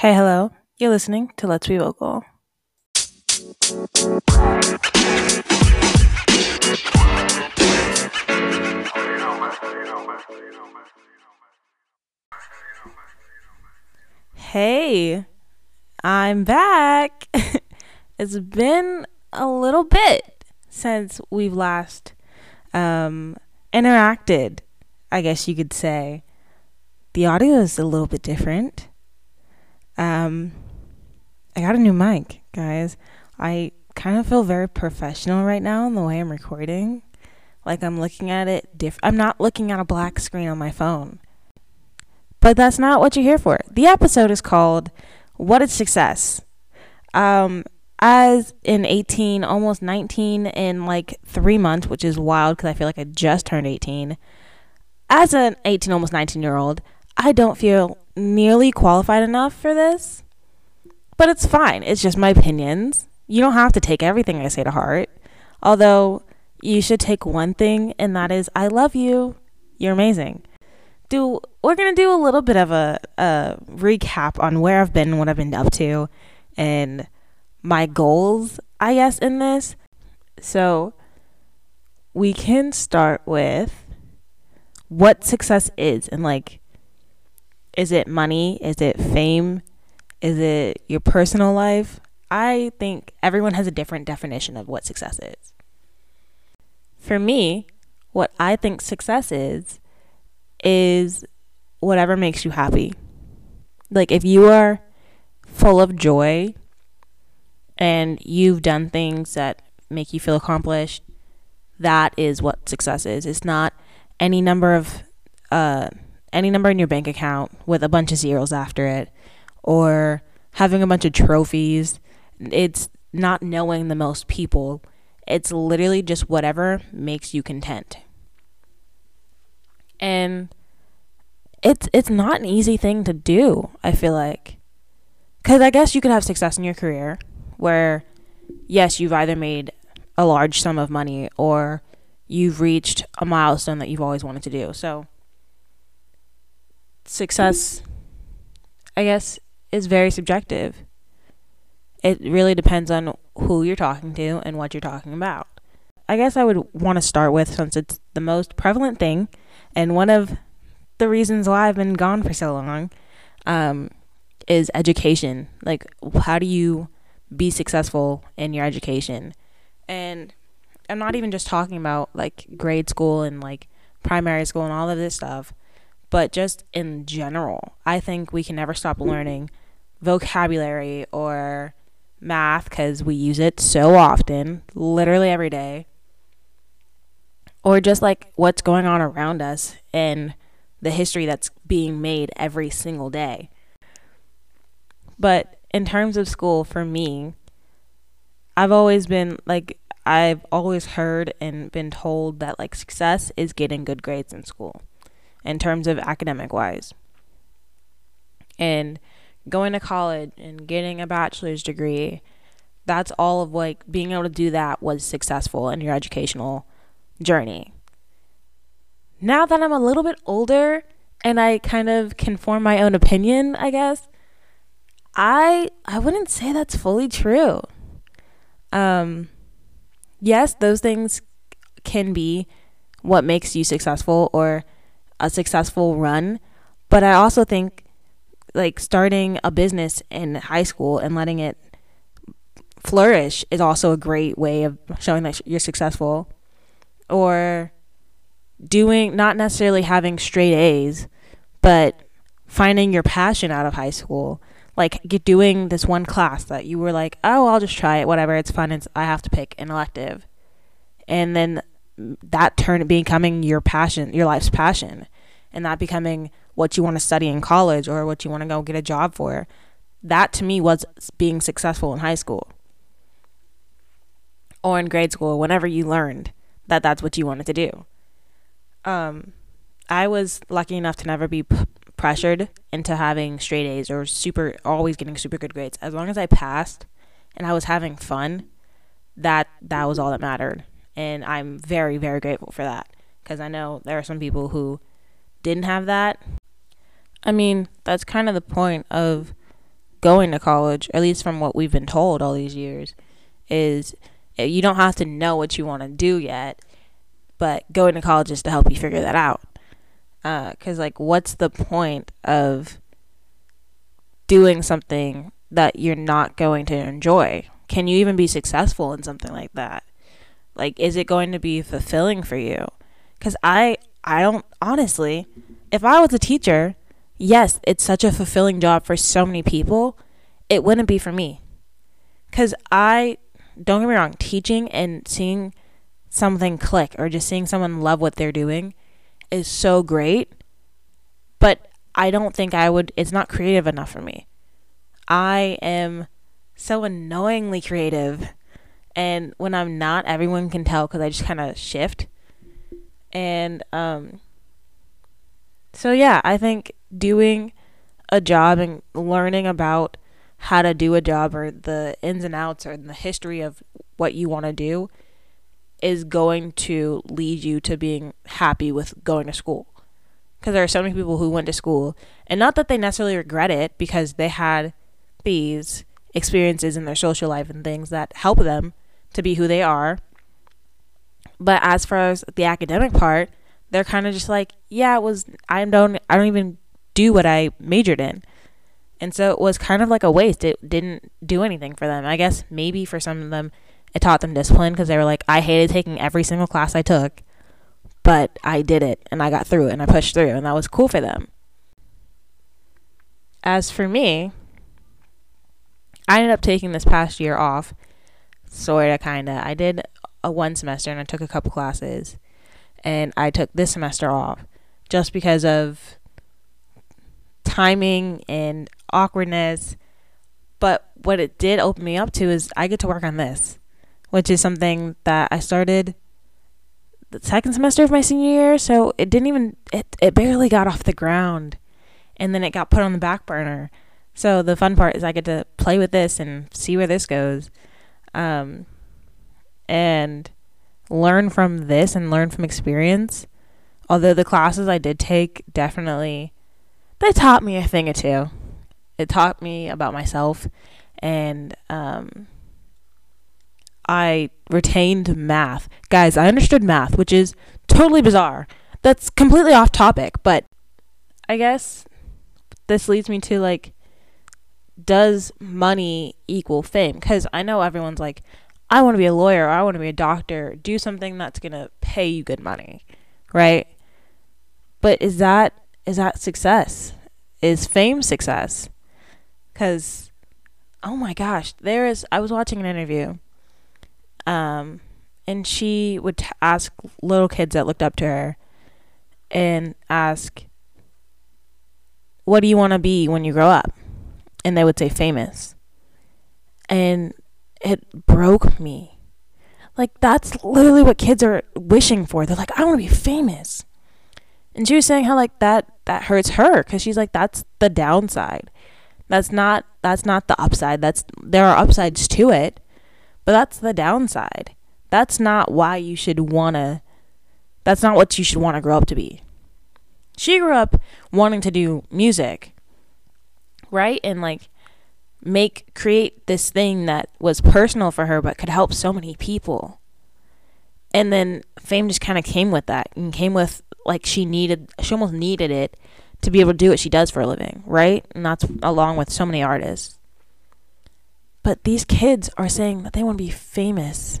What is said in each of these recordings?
Hey, hello. You're listening to Let's Be Vocal. Hey, I'm back. it's been a little bit since we've last um, interacted, I guess you could say. The audio is a little bit different. Um, I got a new mic, guys. I kind of feel very professional right now in the way I'm recording. Like I'm looking at it I'm not looking at a black screen on my phone. But that's not what you're here for. The episode is called What is Success? Um as in 18, almost 19 in like 3 months, which is wild cuz I feel like I just turned 18. As an 18 almost 19 year old, I don't feel nearly qualified enough for this. But it's fine. It's just my opinions. You don't have to take everything I say to heart. Although you should take one thing and that is I love you. You're amazing. Do we're to do a little bit of a, a recap on where I've been, what I've been up to and my goals, I guess in this. So we can start with what success is and like is it money? Is it fame? Is it your personal life? I think everyone has a different definition of what success is. For me, what I think success is, is whatever makes you happy. Like if you are full of joy and you've done things that make you feel accomplished, that is what success is. It's not any number of uh, any number in your bank account with a bunch of zeros after it or having a bunch of trophies. It's not knowing the most people. It's literally just whatever makes you content. And it's it's not an easy thing to do, I feel like. Cuz I guess you could have success in your career where yes, you've either made a large sum of money or you've reached a milestone that you've always wanted to do. So success, I guess, is very subjective. It really depends on who you're talking to and what you're talking about. I guess I would want to start with, since it's the most prevalent thing, and one of the reasons why I've been gone for so long, um, is education. Like, how do you be successful in your education? And I'm not even just talking about like grade school and like primary school and all of this stuff but just in general, I think we can never stop learning vocabulary or math because we use it so often, literally every day. Or just like what's going on around us and the history that's being made every single day. But in terms of school, for me, I've always been like, I've always heard and been told that like success is getting good grades in school in terms of academic wise. And going to college and getting a bachelor's degree, that's all of like being able to do that was successful in your educational journey. Now that I'm a little bit older and I kind of can form my own opinion, I guess, I I wouldn't say that's fully true. Um yes, those things can be what makes you successful or a successful run. But I also think like starting a business in high school and letting it flourish is also a great way of showing that you're successful. Or doing not necessarily having straight A's, but finding your passion out of high school. Like doing this one class that you were like, oh, I'll just try it, whatever, it's fun. I have to pick an elective, and then that turn becoming your passion, your life's passion, and that becoming what you want to study in college or what you want to go get a job for. That to me was being successful in high school or in grade school, whenever you learned that that's what you wanted to do. Um, I was lucky enough to never be p- pressured into having straight A's or super, always getting super good grades. As long as I passed and I was having fun, that that was all that mattered and I'm very very grateful for that because I know there are some people who didn't have that. I mean, that's kind of the point of going to college, at least from what we've been told all these years, is eh, you don't have to know what you want to do yet, but going to college is to help you figure that out. Because, uh, like, what's the point of doing something that you're not going to enjoy? Can you even be successful in something like that? Like, is it going to be fulfilling for you? Because I, I don't, honestly, if I was a teacher, yes, it's such a fulfilling job for so many people. It wouldn't be for me. Because I, don't get me wrong, teaching and seeing something click or just seeing someone love what they're doing is so great. But I don't think I would, it's not creative enough for me. I am so annoyingly creative. And when I'm not, everyone can tell because I just kind of shift. And, um, so yeah, I think doing a job and learning about how to do a job or the ins and outs or the history of what you want to do is going to lead you to being happy with going to school. Because there are so many people who went to school, and not that they necessarily regret it because they had these experiences in their social life and things that help them to be who they are. But as far as the academic part, they're kind of just like, yeah, it was I don't I don't even do what I majored in. And so it was kind of like a waste. It didn't do anything for them. I guess maybe for some of them it taught them discipline because they were like, I hated taking every single class I took, but I did it and I got through it and I pushed through and that was cool for them. As for me, I ended up taking this past year off, sorta, kinda. I did a one semester and I took a couple classes and I took this semester off just because of timing and awkwardness. But what it did open me up to is I get to work on this, which is something that I started the second semester of my senior year, so it didn't even it it barely got off the ground and then it got put on the back burner. So the fun part is I get to play with this and see where this goes. Um and learn from this and learn from experience. Although the classes I did take definitely they taught me a thing or two. It taught me about myself and um, I retained math. Guys, I understood math, which is totally bizarre. That's completely off topic, but I guess this leads me to like does money equal fame? Cuz I know everyone's like I want to be a lawyer, I want to be a doctor, do something that's going to pay you good money, right? But is that is that success? Is fame success? Cuz oh my gosh, there is I was watching an interview um and she would t- ask little kids that looked up to her and ask what do you want to be when you grow up? And they would say famous. And it broke me. Like that's literally what kids are wishing for. They're like, I want to be famous. And she was saying how like that that hurts her cuz she's like that's the downside. That's not that's not the upside. That's there are upsides to it, but that's the downside. That's not why you should want to that's not what you should want to grow up to be. She grew up wanting to do music. Right? And like make create this thing that was personal for her but could help so many people. And then fame just kind of came with that and came with like she needed she almost needed it to be able to do what she does for a living, right? And that's along with so many artists. But these kids are saying that they want to be famous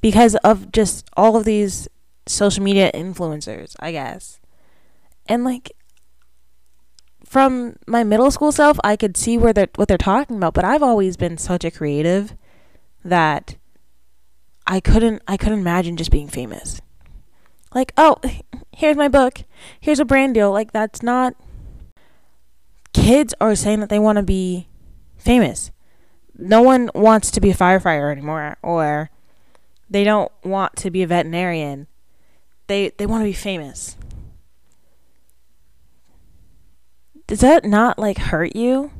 because of just all of these social media influencers, I guess. And like from my middle school self, I could see where they're what they're talking about, but I've always been such a creative that I couldn't I couldn't imagine just being famous. Like, oh, here's my book. Here's a brand deal. Like that's not kids are saying that they want to be famous. No one wants to be a firefighter anymore or they don't want to be a veterinarian. They they want to be famous. Does that not like hurt you?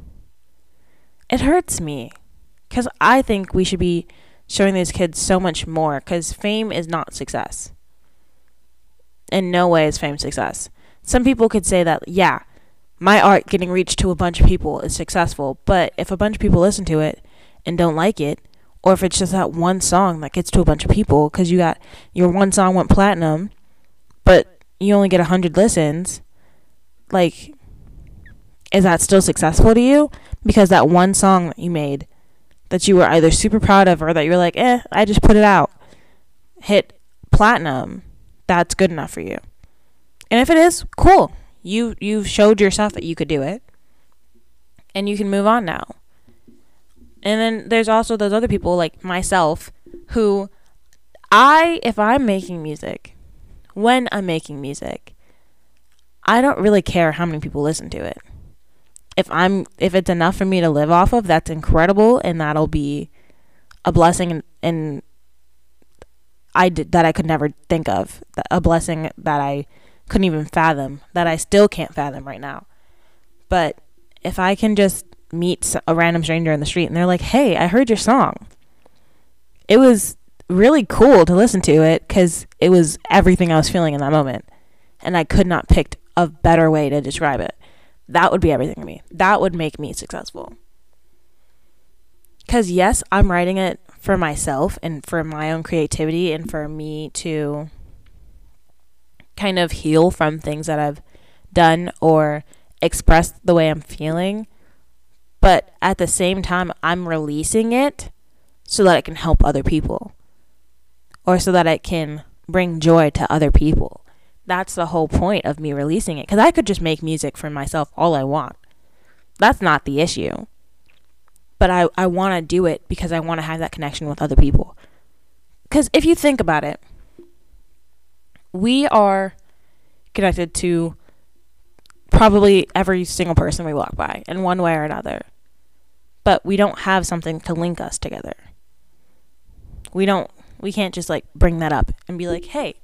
It hurts me because I think we should be showing these kids so much more because fame is not success. In no way is fame success. Some people could say that, yeah, my art getting reached to a bunch of people is successful. But if a bunch of people listen to it and don't like it, or if it's just that one song that gets to a bunch of people because you got your one song went platinum, but you only get a hundred listens, like, is that still successful to you? Because that one song that you made that you were either super proud of or that you're like, eh, I just put it out, hit platinum, that's good enough for you. And if it is, cool. You you've showed yourself that you could do it. And you can move on now. And then there's also those other people like myself who I if I'm making music, when I'm making music, I don't really care how many people listen to it. If I'm if it's enough for me to live off of, that's incredible and that'll be a blessing and, I did that I could never think of, a blessing that I couldn't even fathom, that I still can't fathom right now. But if I can just meet a random stranger in the street and they're like, "Hey, I heard your song." It was really cool to listen to it cuz it was everything I was feeling in that moment. And I could not pick a better way to describe it. That would be everything to me. That would make me successful. Cuz yes, I'm writing it for myself and for my own creativity and for me to kind of heal from things that I've done or express the way I'm feeling. But at the same time, I'm releasing it so that it can help other people or so that it can bring joy to other people. That's the whole point of me releasing it because I could just make music for myself all I want. That's not the issue but I, I want to do it because I want to have that connection with other people. Because if you think about it, we are connected to probably every single person we walk by in one way or another. But we don't have something to link us together. We don't, we can't just like bring that up and be like, hey,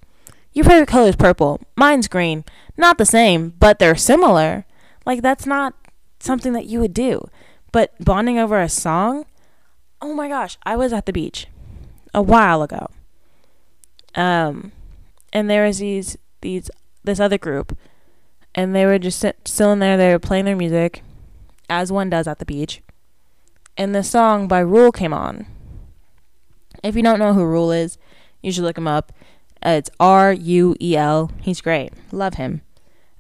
your favorite color is purple, mine's green. Not the same, but they're similar. Like, that's not something that you would do. But bonding over a song, oh my gosh, I was at the beach a while ago. Um, and there was these these this other group, and they were just sit, still in there. They were playing their music, as one does at the beach. And the song by Ruel came on. If you don't know who Ruel is, you should look him up. Uh, it's R U E L. He's great. Love him.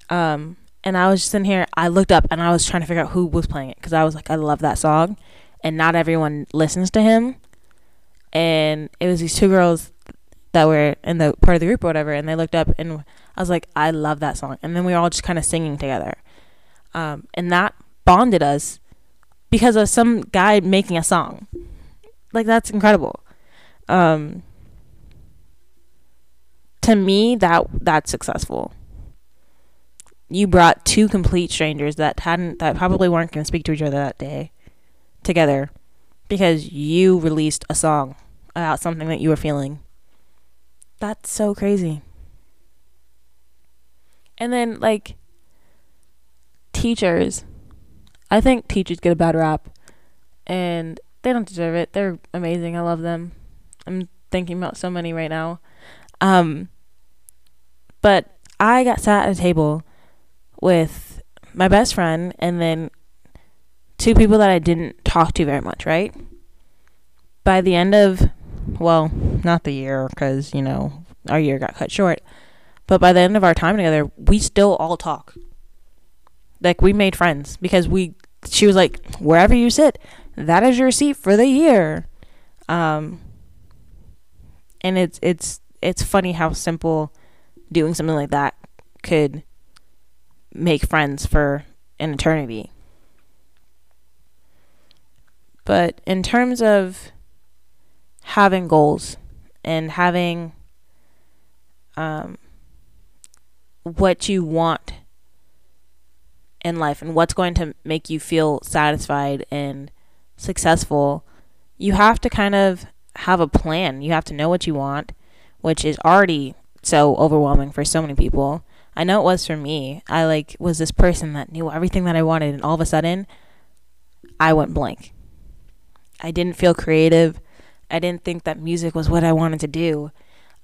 Um, and I was just in here. I looked up and I was trying to figure out who was playing it because I was like, I love that song, and not everyone listens to him. And it was these two girls that were in the part of the group or whatever, and they looked up and I was like, I love that song. And then we were all just kind of singing together, um, and that bonded us because of some guy making a song. Like that's incredible. Um, to me, that that's successful you brought two complete strangers that hadn't that probably weren't going to speak to each other that day together because you released a song about something that you were feeling. That's so crazy. And then like teachers. I think teachers get a bad rap and they don't deserve it. They're amazing. I love them. I'm thinking about so many right now. Um but I got sat at a table with my best friend and then two people that I didn't talk to very much, right? By the end of, well, not the year, because, you know, our year got cut short, but by the end of our time together, we still all talk. Like, we made friends because we, she was like, wherever you sit, that is your seat for the year. Um, and it's, it's, it's funny how simple doing something like that could make friends for an eternity. But in terms of having goals and having um, what you want in life and what's going to make you feel satisfied and successful, you have to kind of have a plan. You have to know what you want, which is already so overwhelming for so many people. I know it was for me. I like was this person that knew everything that I wanted and all of a sudden I went blank. I didn't feel creative. I didn't think that music was what I wanted to do.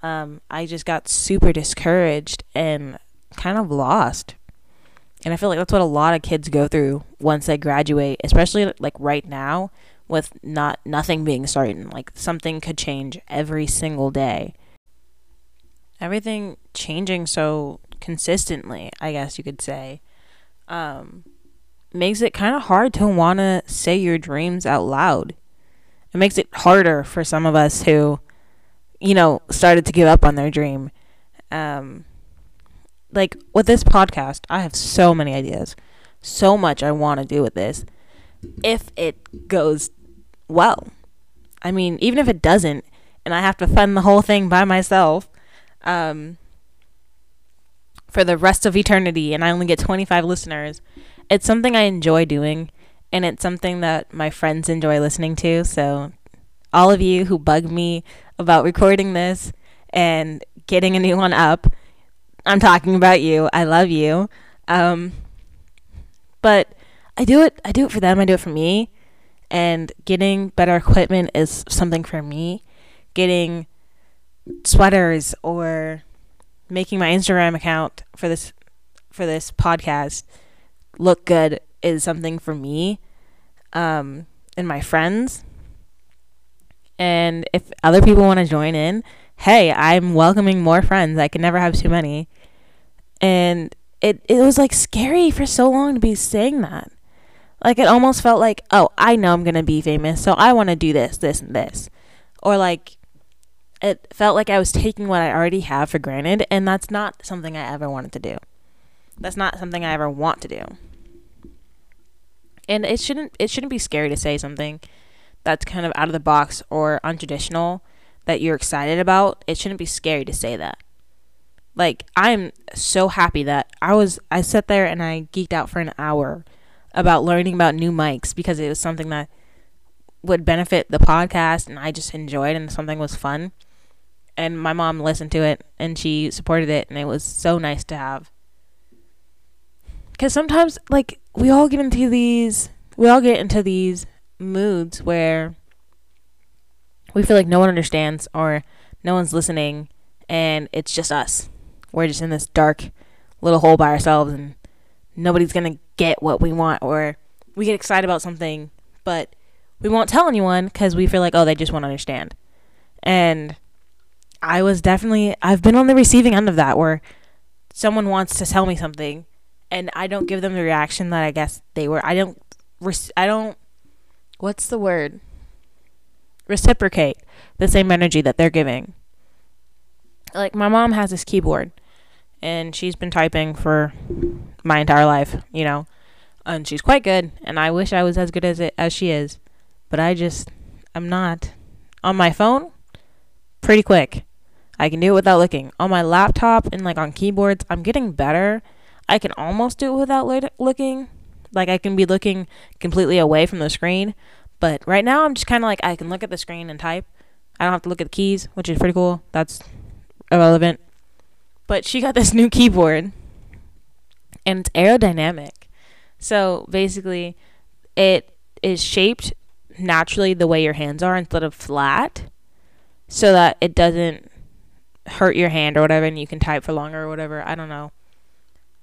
Um, I just got super discouraged and kind of lost. And I feel like that's what a lot of kids go through once they graduate, especially like right now with not nothing being certain. Like something could change every single day. Everything changing so consistently, I guess you could say. Um makes it kind of hard to want to say your dreams out loud. It makes it harder for some of us who you know started to give up on their dream. Um like with this podcast, I have so many ideas. So much I want to do with this. If it goes well. I mean, even if it doesn't and I have to fund the whole thing by myself um for the rest of eternity and I only get 25 listeners, it's something I enjoy doing and it's something that my friends enjoy listening to. So all of you who bug me about recording this and getting a new one up, I'm talking about you. I love you. Um, but I do it. I do it for them. I do it for me. And getting better equipment is something for me. Getting sweaters or making my Instagram account for this for this podcast look good is something for me um, and my friends. And if other people want to join in, hey, I'm welcoming more friends. I can never have too many and it it was like scary for so long to be saying that. Like it almost felt like, oh, I know I'm gonna be famous, so I want to do this, this, and this, or like it felt like I was taking what I already have for granted, and that's not something I ever wanted to do. That's not something I ever want to do. And it shouldn't it shouldn't be scary to say something that's kind of out of the box or untraditional that you're excited about. It shouldn't be scary to say that. Like I'm so happy that I was I sat there and I geeked out for an hour about learning about new mics because it was something that would benefit the podcast and I just enjoyed and something was fun. And my mom listened to it and she supported it and it was so nice to have. Cuz sometimes like we all get into these we all get into these moods where we feel like no one understands or no one's listening and it's just us we're just in this dark little hole by ourselves and nobody's to get what we want or we get excited about something but we won't tell anyone cuz we feel like oh they just won't understand. And I was definitely I've been on the receiving end of that where someone wants to tell me something and I don't give them the reaction that I guess they were I don't I don't what's the word reciprocate the same energy that they're giving. Like my mom has this keyboard and she's been typing for my entire life, you know. And she's quite good, and I wish I was as good as it as she is, but I just I'm not. On my phone, pretty quick. I can do it without looking. On my laptop and like on keyboards, I'm getting better. I can almost do it without lo- looking. Like I can be looking completely away from the screen, but right now I'm just kind of like I can look at the screen and type. I don't have to look at the keys, which is pretty cool. That's irrelevant. But she got this new keyboard and it's aerodynamic. So basically, it is shaped naturally the way your hands are instead of flat so that it doesn't hurt your hand or whatever and you can type for longer or whatever. I don't know.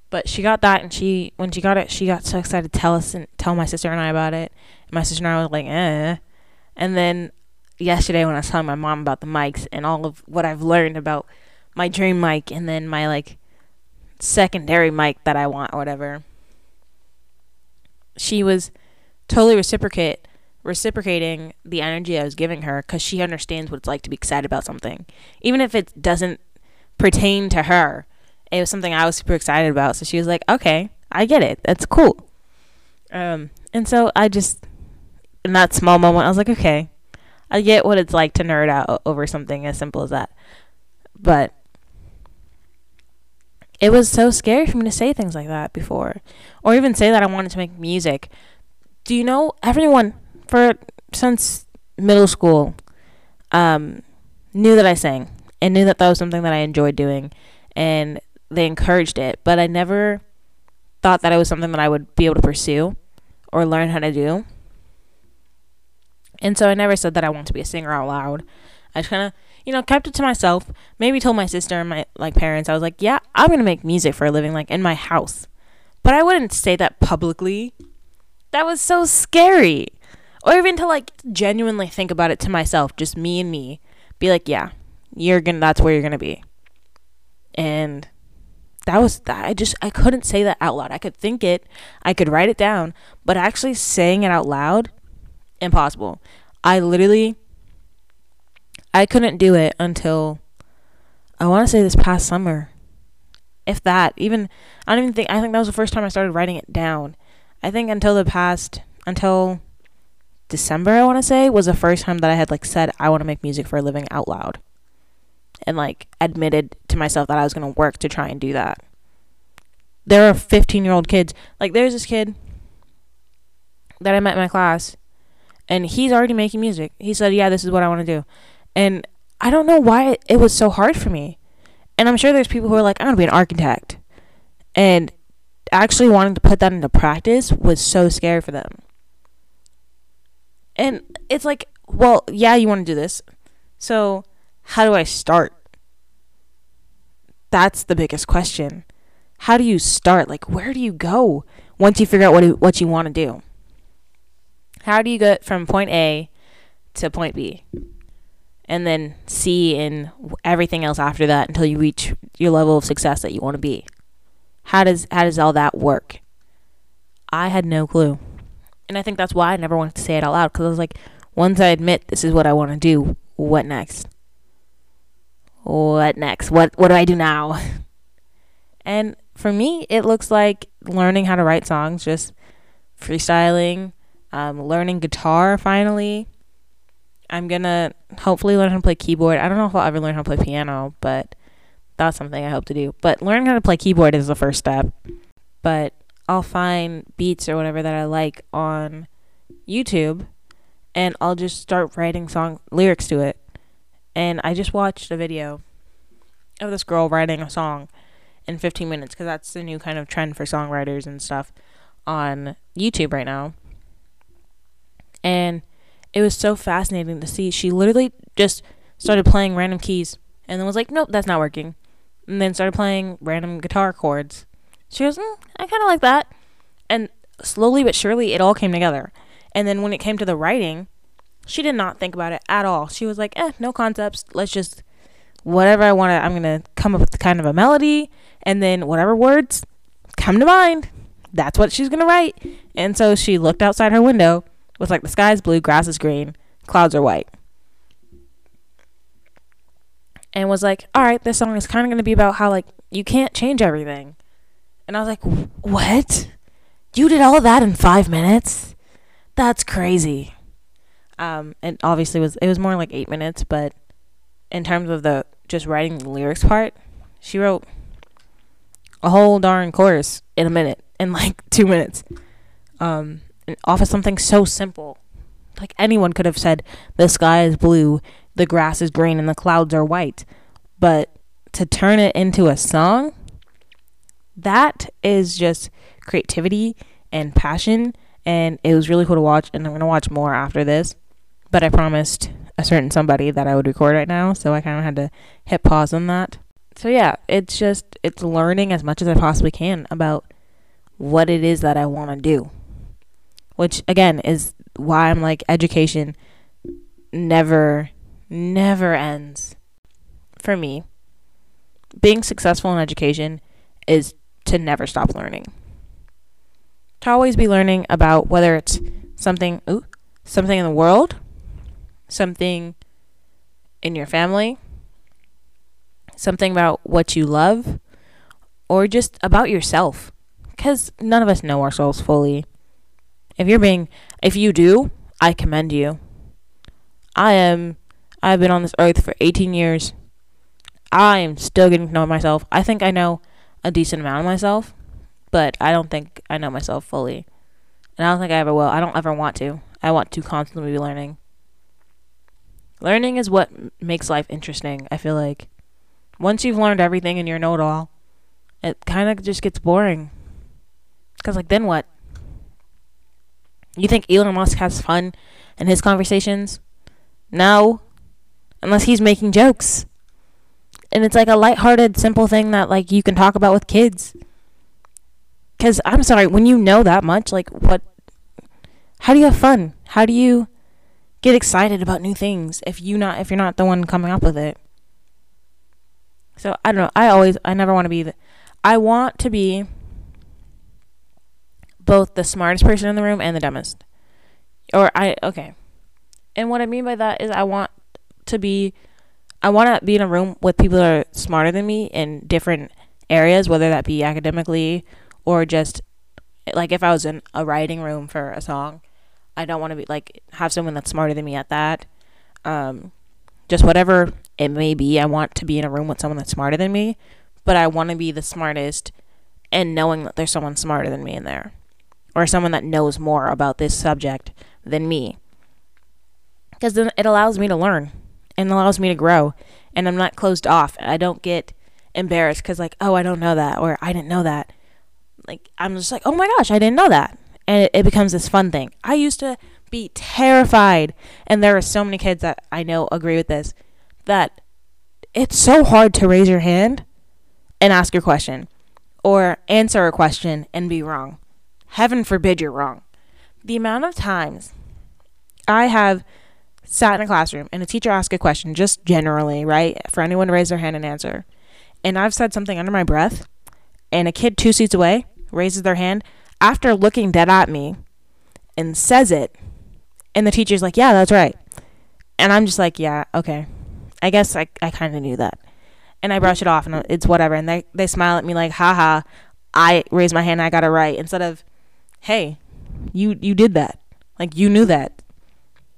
But she got that and she when she got it, she got so excited to tell us and tell my sister and I about it. And my sister and I was like, eh. And then yesterday when I was telling my mom about the mics and all of what I've learned about my dream mic and then my like secondary mic that I want or whatever. She was totally reciprocate reciprocating the energy I was giving her cuz she understands what it's like to be excited about something. Even if it doesn't pertain to her. It was something I was super excited about. So she was like, "Okay, I get it. That's cool." Um and so I just in that small moment I was like, "Okay. I get what it's like to nerd out over something as simple as that." But it was so scary for me to say things like that before or even say that I wanted to make music. Do you know everyone for since middle school um, knew that I sang and knew that that was something that I enjoyed doing and they encouraged it, but I never thought that it was something that I would be able to pursue or learn how to do. And so I never said that I want to be a singer out loud. I just kind of you know, kept it to myself. Maybe told my sister and my like parents. I was like, yeah, I'm gonna make music for a living, like in my house. But I wouldn't say that publicly. That was so scary. Or even to like genuinely think about it to myself, just me and me. Be like, yeah, you're gonna that's where you're gonna be. And that was that I just I couldn't say that out loud. I could think it, I could write it down, but actually saying it out loud, impossible. I literally I couldn't do it until I want to say this past summer. If that, even I don't even think I think that was the first time I started writing it down. I think until the past until December I want to say was the first time that I had like said I want to make music for a living out loud. And like admitted to myself that I was going to work to try and do that. There are 15-year-old kids. Like there's this kid that I met in my class and he's already making music. He said, "Yeah, this is what I want to do." And I don't know why it was so hard for me. And I'm sure there's people who are like, "I'm going to be an architect." And actually wanting to put that into practice was so scary for them. And it's like, well, yeah, you want to do this. So, how do I start? That's the biggest question. How do you start? Like, where do you go once you figure out what what you want to do? How do you get from point A to point B? And then C and everything else after that until you reach your level of success that you want to be. How does how does all that work? I had no clue. And I think that's why I never wanted to say it out loud cuz I was like once I admit this is what I want to do, what next? What next? What what do I do now? And for me, it looks like learning how to write songs, just freestyling, um, learning guitar finally. I'm gonna hopefully learn how to play keyboard. I don't know if I'll ever learn how to play piano, but that's something I hope to do. But learning how to play keyboard is the first step. But I'll find beats or whatever that I like on YouTube and I'll just start writing song lyrics to it. And I just watched a video of this girl writing a song in 15 minutes because that's the new kind of trend for songwriters and stuff on YouTube right now. And it was so fascinating to see. She literally just started playing random keys and then was like, nope, that's not working. And then started playing random guitar chords. She goes, mm, I kind of like that. And slowly but surely, it all came together. And then when it came to the writing, she did not think about it at all. She was like, eh, no concepts. Let's just, whatever I want to, I'm going to come up with kind of a melody. And then whatever words come to mind, that's what she's going to write. And so she looked outside her window was like the sky's blue, grass is green, clouds are white. And was like, all right, this song is kind of going to be about how like you can't change everything. And I was like, what? You did all that in five minutes? That's crazy. Um, and obviously was it was more like eight minutes, but in terms of the just writing the lyrics part, she wrote a whole darn chorus in a minute, in like two minutes. Um, off of something so simple. Like anyone could have said, the sky is blue, the grass is green, and the clouds are white. But to turn it into a song, that is just creativity and passion. And it was really cool to watch. And I'm going to watch more after this. But I promised a certain somebody that I would record right now. So I kind of had to hit pause on that. So yeah, it's just, it's learning as much as I possibly can about what it is that I want to do which again is why I'm like education never never ends for me. Being successful in education is to never stop learning. To always be learning about whether it's something ooh, something in the world, something in your family, something about what you love, or just about yourself. Because none of us know ourselves fully. If you're being, if you do, I commend you. I am, I've been on this earth for 18 years. I am still getting to know myself. I think I know a decent amount of myself, but I don't think I know myself fully. And I don't think I ever will. I don't ever want to. I want to constantly be learning. Learning is what makes life interesting, I feel like. Once you've learned everything and you're know it all, it kind of just gets boring. Because, like, then what? You think Elon Musk has fun in his conversations? No. Unless he's making jokes. And it's like a lighthearted, simple thing that like you can talk about with kids. Because I'm sorry, when you know that much, like, what? How do you have fun? How do you get excited about new things if you not if you're not the one coming up with it? So I don't know. I always I never want to be the. I want to be both the smartest person in the room and the dumbest. Or I okay. And what I mean by that is I want to be I want to be in a room with people that are smarter than me in different areas, whether that be academically or just like if I was in a writing room for a song, I don't want to be like have someone that's smarter than me at that. Um, just whatever it may be, I want to be in a room with someone that's smarter than me, but I want to be the smartest and knowing that there's someone smarter than me in there or someone that knows more about this subject than me. Because then it allows me to learn and allows me to grow and I'm not closed off. I don't get embarrassed because, like, oh, I don't know that or I didn't know that. Like, I'm just like, oh my gosh, I didn't know that. And it, it becomes this fun thing. I used to be terrified, and there are so many kids that I know agree with this, that it's so hard to raise your hand and ask your question or answer a question and be wrong. Heaven forbid you're wrong. The amount of times I have sat in a classroom and a teacher asked a question, just generally, right? For anyone to raise their hand and answer. And I've said something under my breath, and a kid two seats away raises their hand after looking dead at me and says it. And the teacher's like, Yeah, that's right. And I'm just like, Yeah, okay. I guess I, I kind of knew that. And I brush it off and it's whatever. And they, they smile at me like, haha, I raised my hand, I got it right. Instead of, hey, you you did that. Like you knew that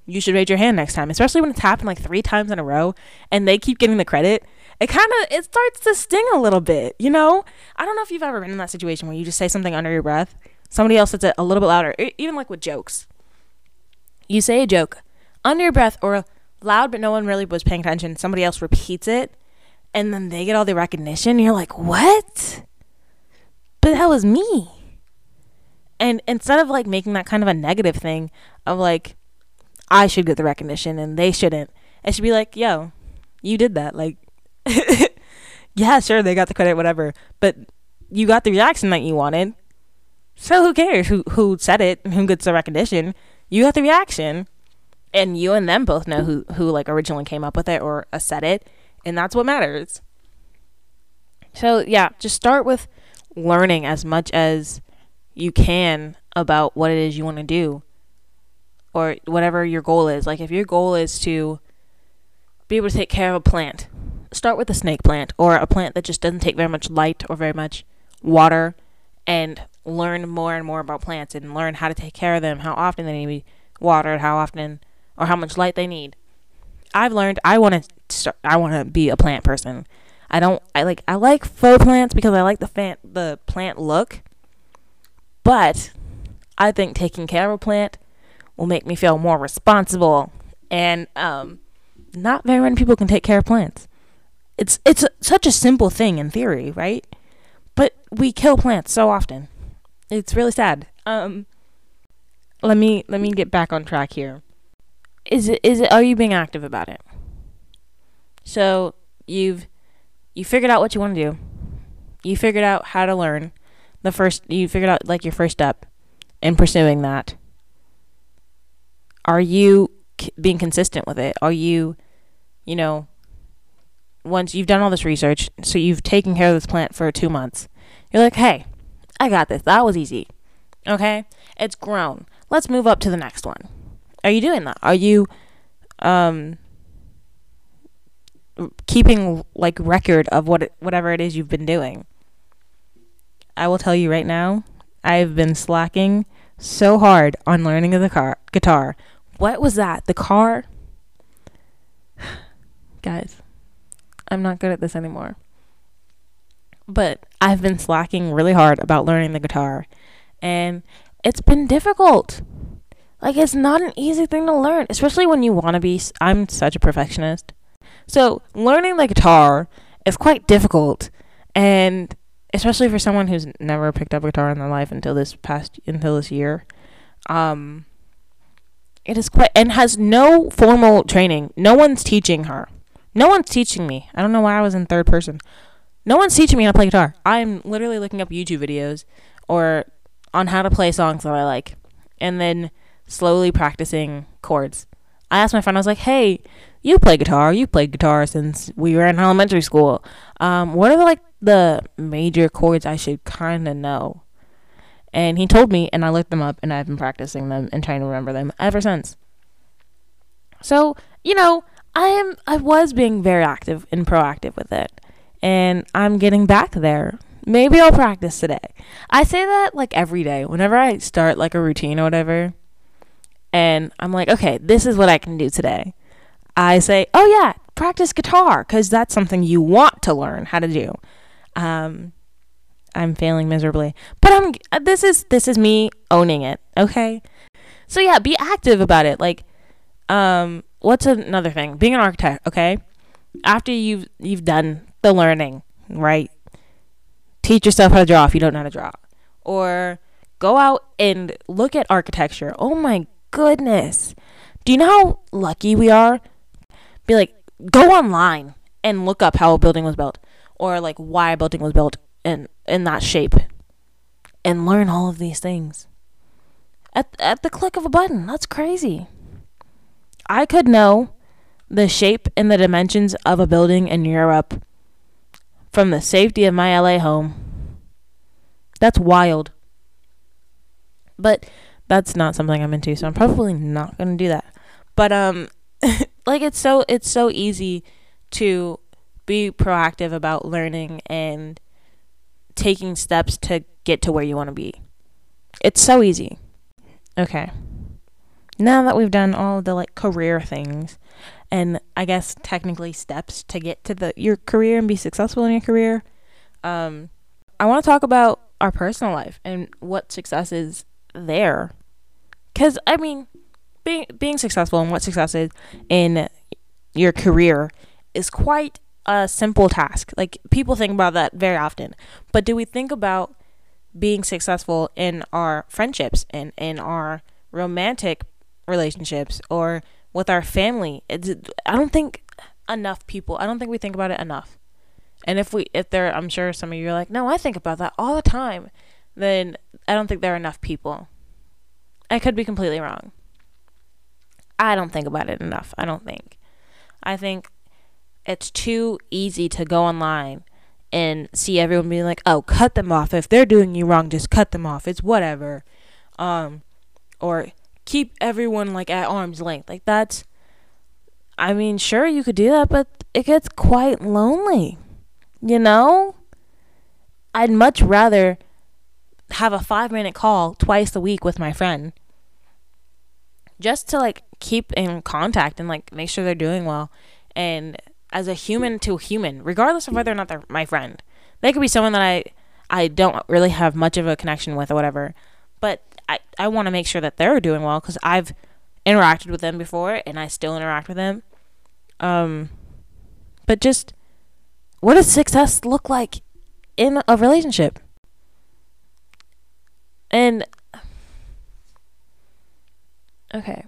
you should raise your hand next time, especially when it's happened like three times in a row and they keep getting the credit. It kind of it starts to sting a little bit, you know. I don't know if you've ever been in that situation where you just say something under your breath, somebody else says it a little bit louder, even like with jokes. You say a joke under your breath or loud, but no one really was paying attention. Somebody else repeats it, and then they get all the recognition. You're like, what? But that was me. And instead of like making that kind of a negative thing of like, I should get the recognition and they shouldn't. It should be like, yo, you did that. Like, yeah, sure, they got the credit, whatever. But you got the reaction that you wanted. So who cares who who said it who gets the recognition? You got the reaction. And you and them both know who, who like originally came up with it or uh, said it. And that's what matters. So yeah, just start with learning as much as you can about what it is you want to do or whatever your goal is. Like if your goal is to be able to take care of a plant, start with a snake plant or a plant that just doesn't take very much light or very much water and learn more and more about plants and learn how to take care of them, how often they need to be watered, how often or how much light they need. I've learned I want to start I want to be a plant person. I don't I like I like faux plants because I like the fan, the plant look. But I think taking care of a plant will make me feel more responsible and um, not very many people can take care of plants. It's it's a, such a simple thing in theory, right? But we kill plants so often. It's really sad. Um, let me let me get back on track here. Is it is it are you being active about it? So you've you figured out what you want to do. You figured out how to learn. The first you figured out like your first step in pursuing that are you c- being consistent with it? Are you, you know, once you've done all this research, so you've taken care of this plant for two months, you're like, hey, I got this. That was easy. Okay? It's grown. Let's move up to the next one. Are you doing that? Are you, um, keeping like record of what whatever it is you've been doing? I will tell you right now, I've been slacking so hard on learning the car, guitar what was that? The car? Guys, I'm not good at this anymore. But I've been slacking really hard about learning the guitar. And it's been difficult. Like, it's not an easy thing to learn, especially when you want to be. I'm such a perfectionist. So, learning the guitar is quite difficult. And especially for someone who's never picked up a guitar in their life until this past until this year um it is quite and has no formal training. No one's teaching her. No one's teaching me. I don't know why I was in third person. No one's teaching me how to play guitar. I'm literally looking up YouTube videos or on how to play songs that I like, and then slowly practicing chords. I asked my friend, I was like, hey, you play guitar. You played guitar since we were in elementary school. Um, what are like the major chords I should kind of know? And he told me, and I looked them up, and I've been practicing them and trying to remember them ever since. So, you know, I am I was being very active and proactive with it. And I'm getting back there. Maybe I'll practice today. I say that like every day. Whenever I start like a routine or whatever, and I'm like, okay, this is what I can do today. I say, oh yeah, practice guitar because that's something you want to learn how to do. Um, I'm failing miserably. But I'm uh, this is this is me owning it, okay? So yeah, be active about it. Like um what's another thing? Being an architect, okay? After you've you've done the learning, right? Teach yourself how to draw if you don't know how to draw. Or go out and look at architecture. Oh my goodness. Do you know how lucky we are? Be like, go online and look up how a building was built or like why a building was built in in that shape and learn all of these things at at the click of a button. That's crazy. I could know the shape and the dimensions of a building in Europe from the safety of my LA home. That's wild. But that's not something I'm into, so I'm probably not going to do that. But um like it's so it's so easy to be proactive about learning and taking steps to get to where you want to be. It's so easy. Okay. Now that we've done all the like career things and I guess technically steps to get to the your career and be successful in your career, um I want to talk about our personal life and what success is there. Cuz I mean, being being successful and what success is in your career is quite a simple task. Like people think about that very often. But do we think about being successful in our friendships and in our romantic relationships or with our family? It's, I don't think enough people. I don't think we think about it enough. And if we if there I'm sure some of you are like, "No, I think about that all the time." Then I don't think there are enough people. I could be completely wrong. I don't think about it enough. I don't think. I think it's too easy to go online and see everyone being like, "Oh, cut them off. If they're doing you wrong, just cut them off. It's whatever." Um or keep everyone like at arm's length. Like that's I mean, sure you could do that, but it gets quite lonely. You know? I'd much rather have a 5-minute call twice a week with my friend just to like keep in contact and like make sure they're doing well and as a human to a human, regardless of whether or not they're my friend. They could be someone that I I don't really have much of a connection with or whatever, but I I want to make sure that they're doing well cuz I've interacted with them before and I still interact with them. Um but just what does success look like in a relationship? And okay.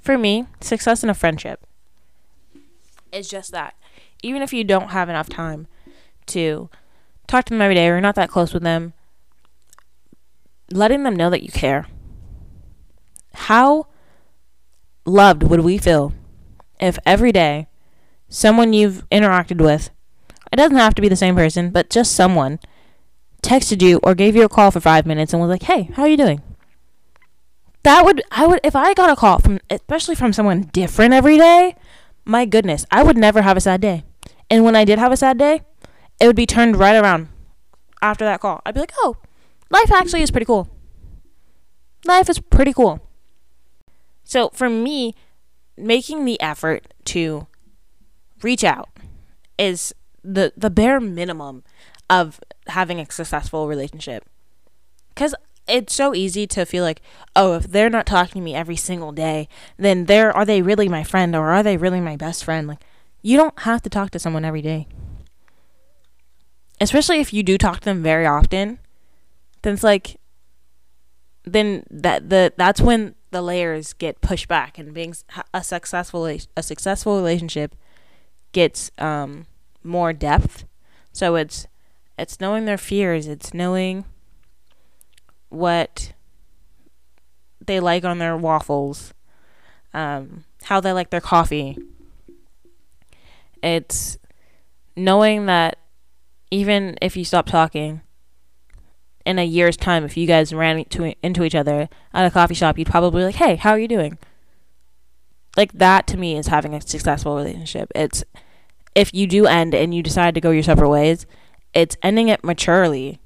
For me, success in a friendship it's just that. Even if you don't have enough time to talk to them every day or you're not that close with them, letting them know that you care. How loved would we feel if every day someone you've interacted with, it doesn't have to be the same person, but just someone, texted you or gave you a call for five minutes and was like, hey, how are you doing? That would, I would, if I got a call from, especially from someone different every day, my goodness, I would never have a sad day. And when I did have a sad day, it would be turned right around after that call. I'd be like, oh, life actually is pretty cool. Life is pretty cool. So for me, making the effort to reach out is the the bare minimum of having a successful relationship. Cuz it's so easy to feel like, oh, if they're not talking to me every single day, then they're are they really my friend or are they really my best friend? Like you don't have to talk to someone every day. Especially if you do talk to them very often, then it's like then that the that's when the layers get pushed back and being a successful a successful relationship gets um more depth. So it's it's knowing their fears, it's knowing what they like on their waffles, um, how they like their coffee. It's knowing that even if you stop talking, in a year's time, if you guys ran into, into each other at a coffee shop, you'd probably be like, hey, how are you doing? Like, that to me is having a successful relationship. It's if you do end and you decide to go your separate ways, it's ending it maturely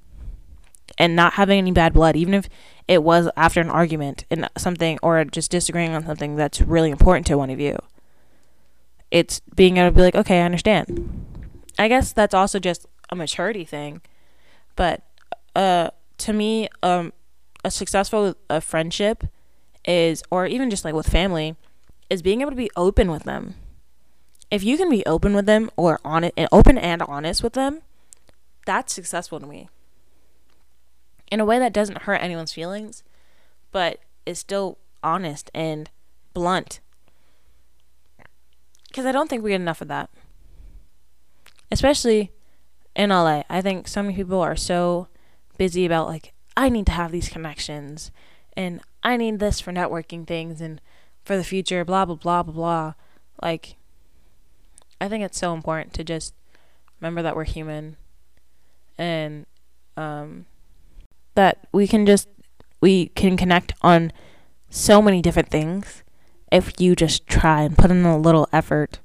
and not having any bad blood, even if it was after an argument and something or just disagreeing on something that's really important to one of you. It's being able to be like, okay, I understand. I guess that's also just a maturity thing, but uh, to me, um, a successful a friendship is, or even just like with family, is being able to be open with them. If you can be open with them or on it and open and honest with them, that's successful to me. In a way that doesn't hurt anyone's feelings, but is still honest and blunt. Because I don't think we get enough of that. Especially in LA. I think so many people are so busy about like I need to have these connections and I need this for networking things and for the future, blah blah blah blah blah. Like I think it's so important to just remember that we're human and um that we can just we can connect on so many different things if you just try and put in a little effort.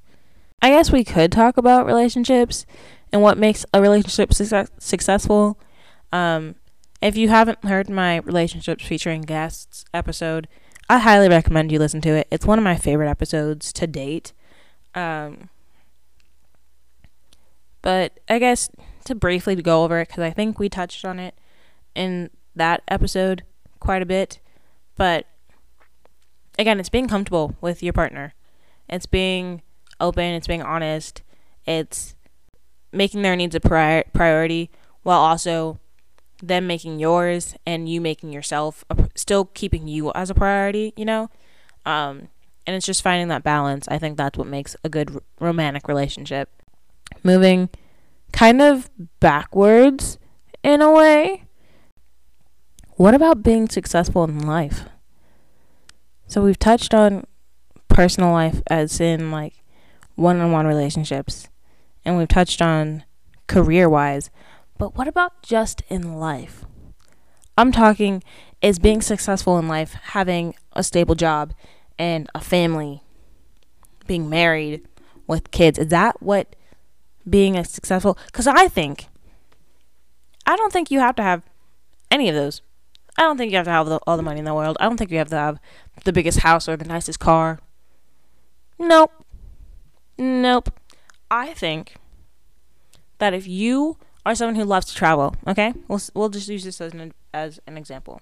I guess we could talk about relationships and what makes a relationship success- successful um, if you haven't heard my relationships featuring guests episode, I highly recommend you listen to it. It's one of my favorite episodes to date. Um, but I guess to briefly go over it because I think we touched on it in that episode quite a bit. But again, it's being comfortable with your partner. It's being open. It's being honest. It's making their needs a prior- priority while also them making yours and you making yourself a, still keeping you as a priority you know um, and it's just finding that balance i think that's what makes a good r- romantic relationship moving kind of backwards in a way what about being successful in life so we've touched on personal life as in like one-on-one relationships and we've touched on career wise but what about just in life? I'm talking is being successful in life, having a stable job and a family, being married with kids. Is that what being a successful? Because I think, I don't think you have to have any of those. I don't think you have to have the, all the money in the world. I don't think you have to have the biggest house or the nicest car. Nope. Nope. I think that if you are someone who loves to travel. Okay, we'll we'll just use this as an as an example.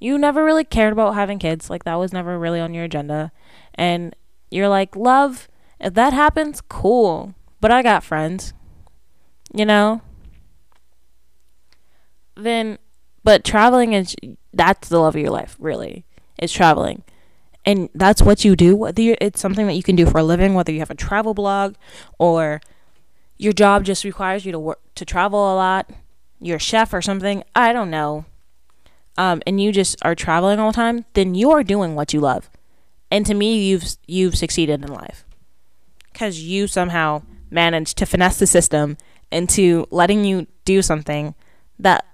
You never really cared about having kids, like that was never really on your agenda, and you're like, love, if that happens, cool. But I got friends, you know. Then, but traveling is that's the love of your life, really. Is traveling and that's what you do whether it's something that you can do for a living whether you have a travel blog or your job just requires you to work to travel a lot, you're a chef or something, I don't know. Um, and you just are traveling all the time, then you are doing what you love. And to me, you've you've succeeded in life because you somehow managed to finesse the system into letting you do something that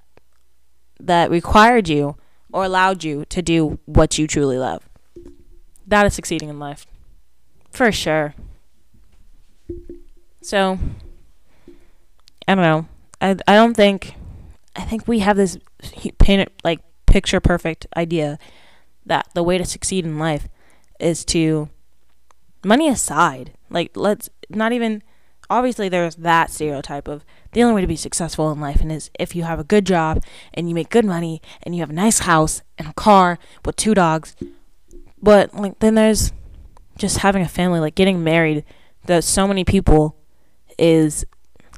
that required you or allowed you to do what you truly love. That is succeeding in life, for sure. So I don't know. I I don't think I think we have this painted, like picture perfect idea that the way to succeed in life is to money aside. Like let's not even obviously there's that stereotype of the only way to be successful in life and is if you have a good job and you make good money and you have a nice house and a car with two dogs. But like then there's just having a family, like getting married that so many people is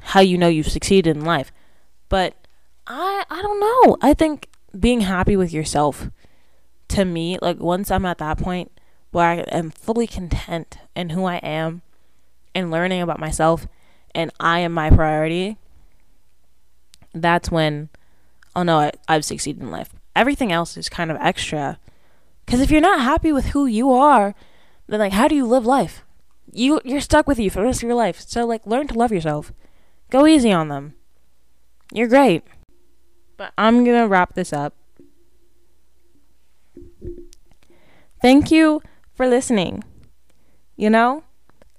how you know you've succeeded in life. But I I don't know. I think being happy with yourself to me, like once I'm at that point where I am fully content in who I am and learning about myself and I am my priority, that's when oh no, I, I've succeeded in life. Everything else is kind of extra. Because if you're not happy with who you are, then like how do you live life? You you're stuck with you for the rest of your life. So like learn to love yourself. Go easy on them. You're great. But I'm gonna wrap this up. Thank you for listening. You know,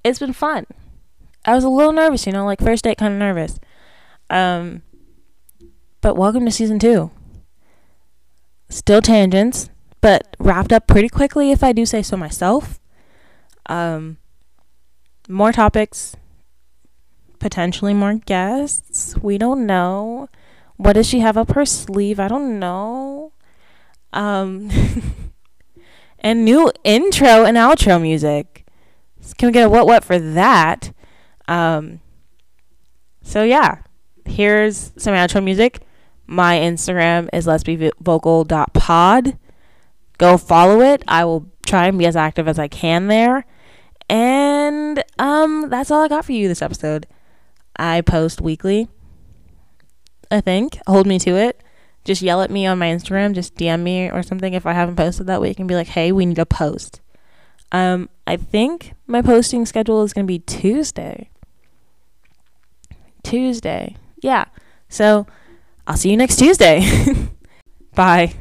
it's been fun. I was a little nervous, you know, like first date kind of nervous. Um, but welcome to season two. Still tangents, but wrapped up pretty quickly, if I do say so myself. Um, more topics, potentially more guests. We don't know. What does she have up her sleeve? I don't know. Um, and new intro and outro music. Can we get a what what for that? Um, so yeah, here's some outro music. My Instagram is be Go follow it. I will try and be as active as I can there. And um that's all I got for you this episode. I post weekly. I think. Hold me to it. Just yell at me on my Instagram, just DM me or something if I haven't posted that week and be like, "Hey, we need a post." Um I think my posting schedule is going to be Tuesday. Tuesday. Yeah. So, I'll see you next Tuesday. Bye.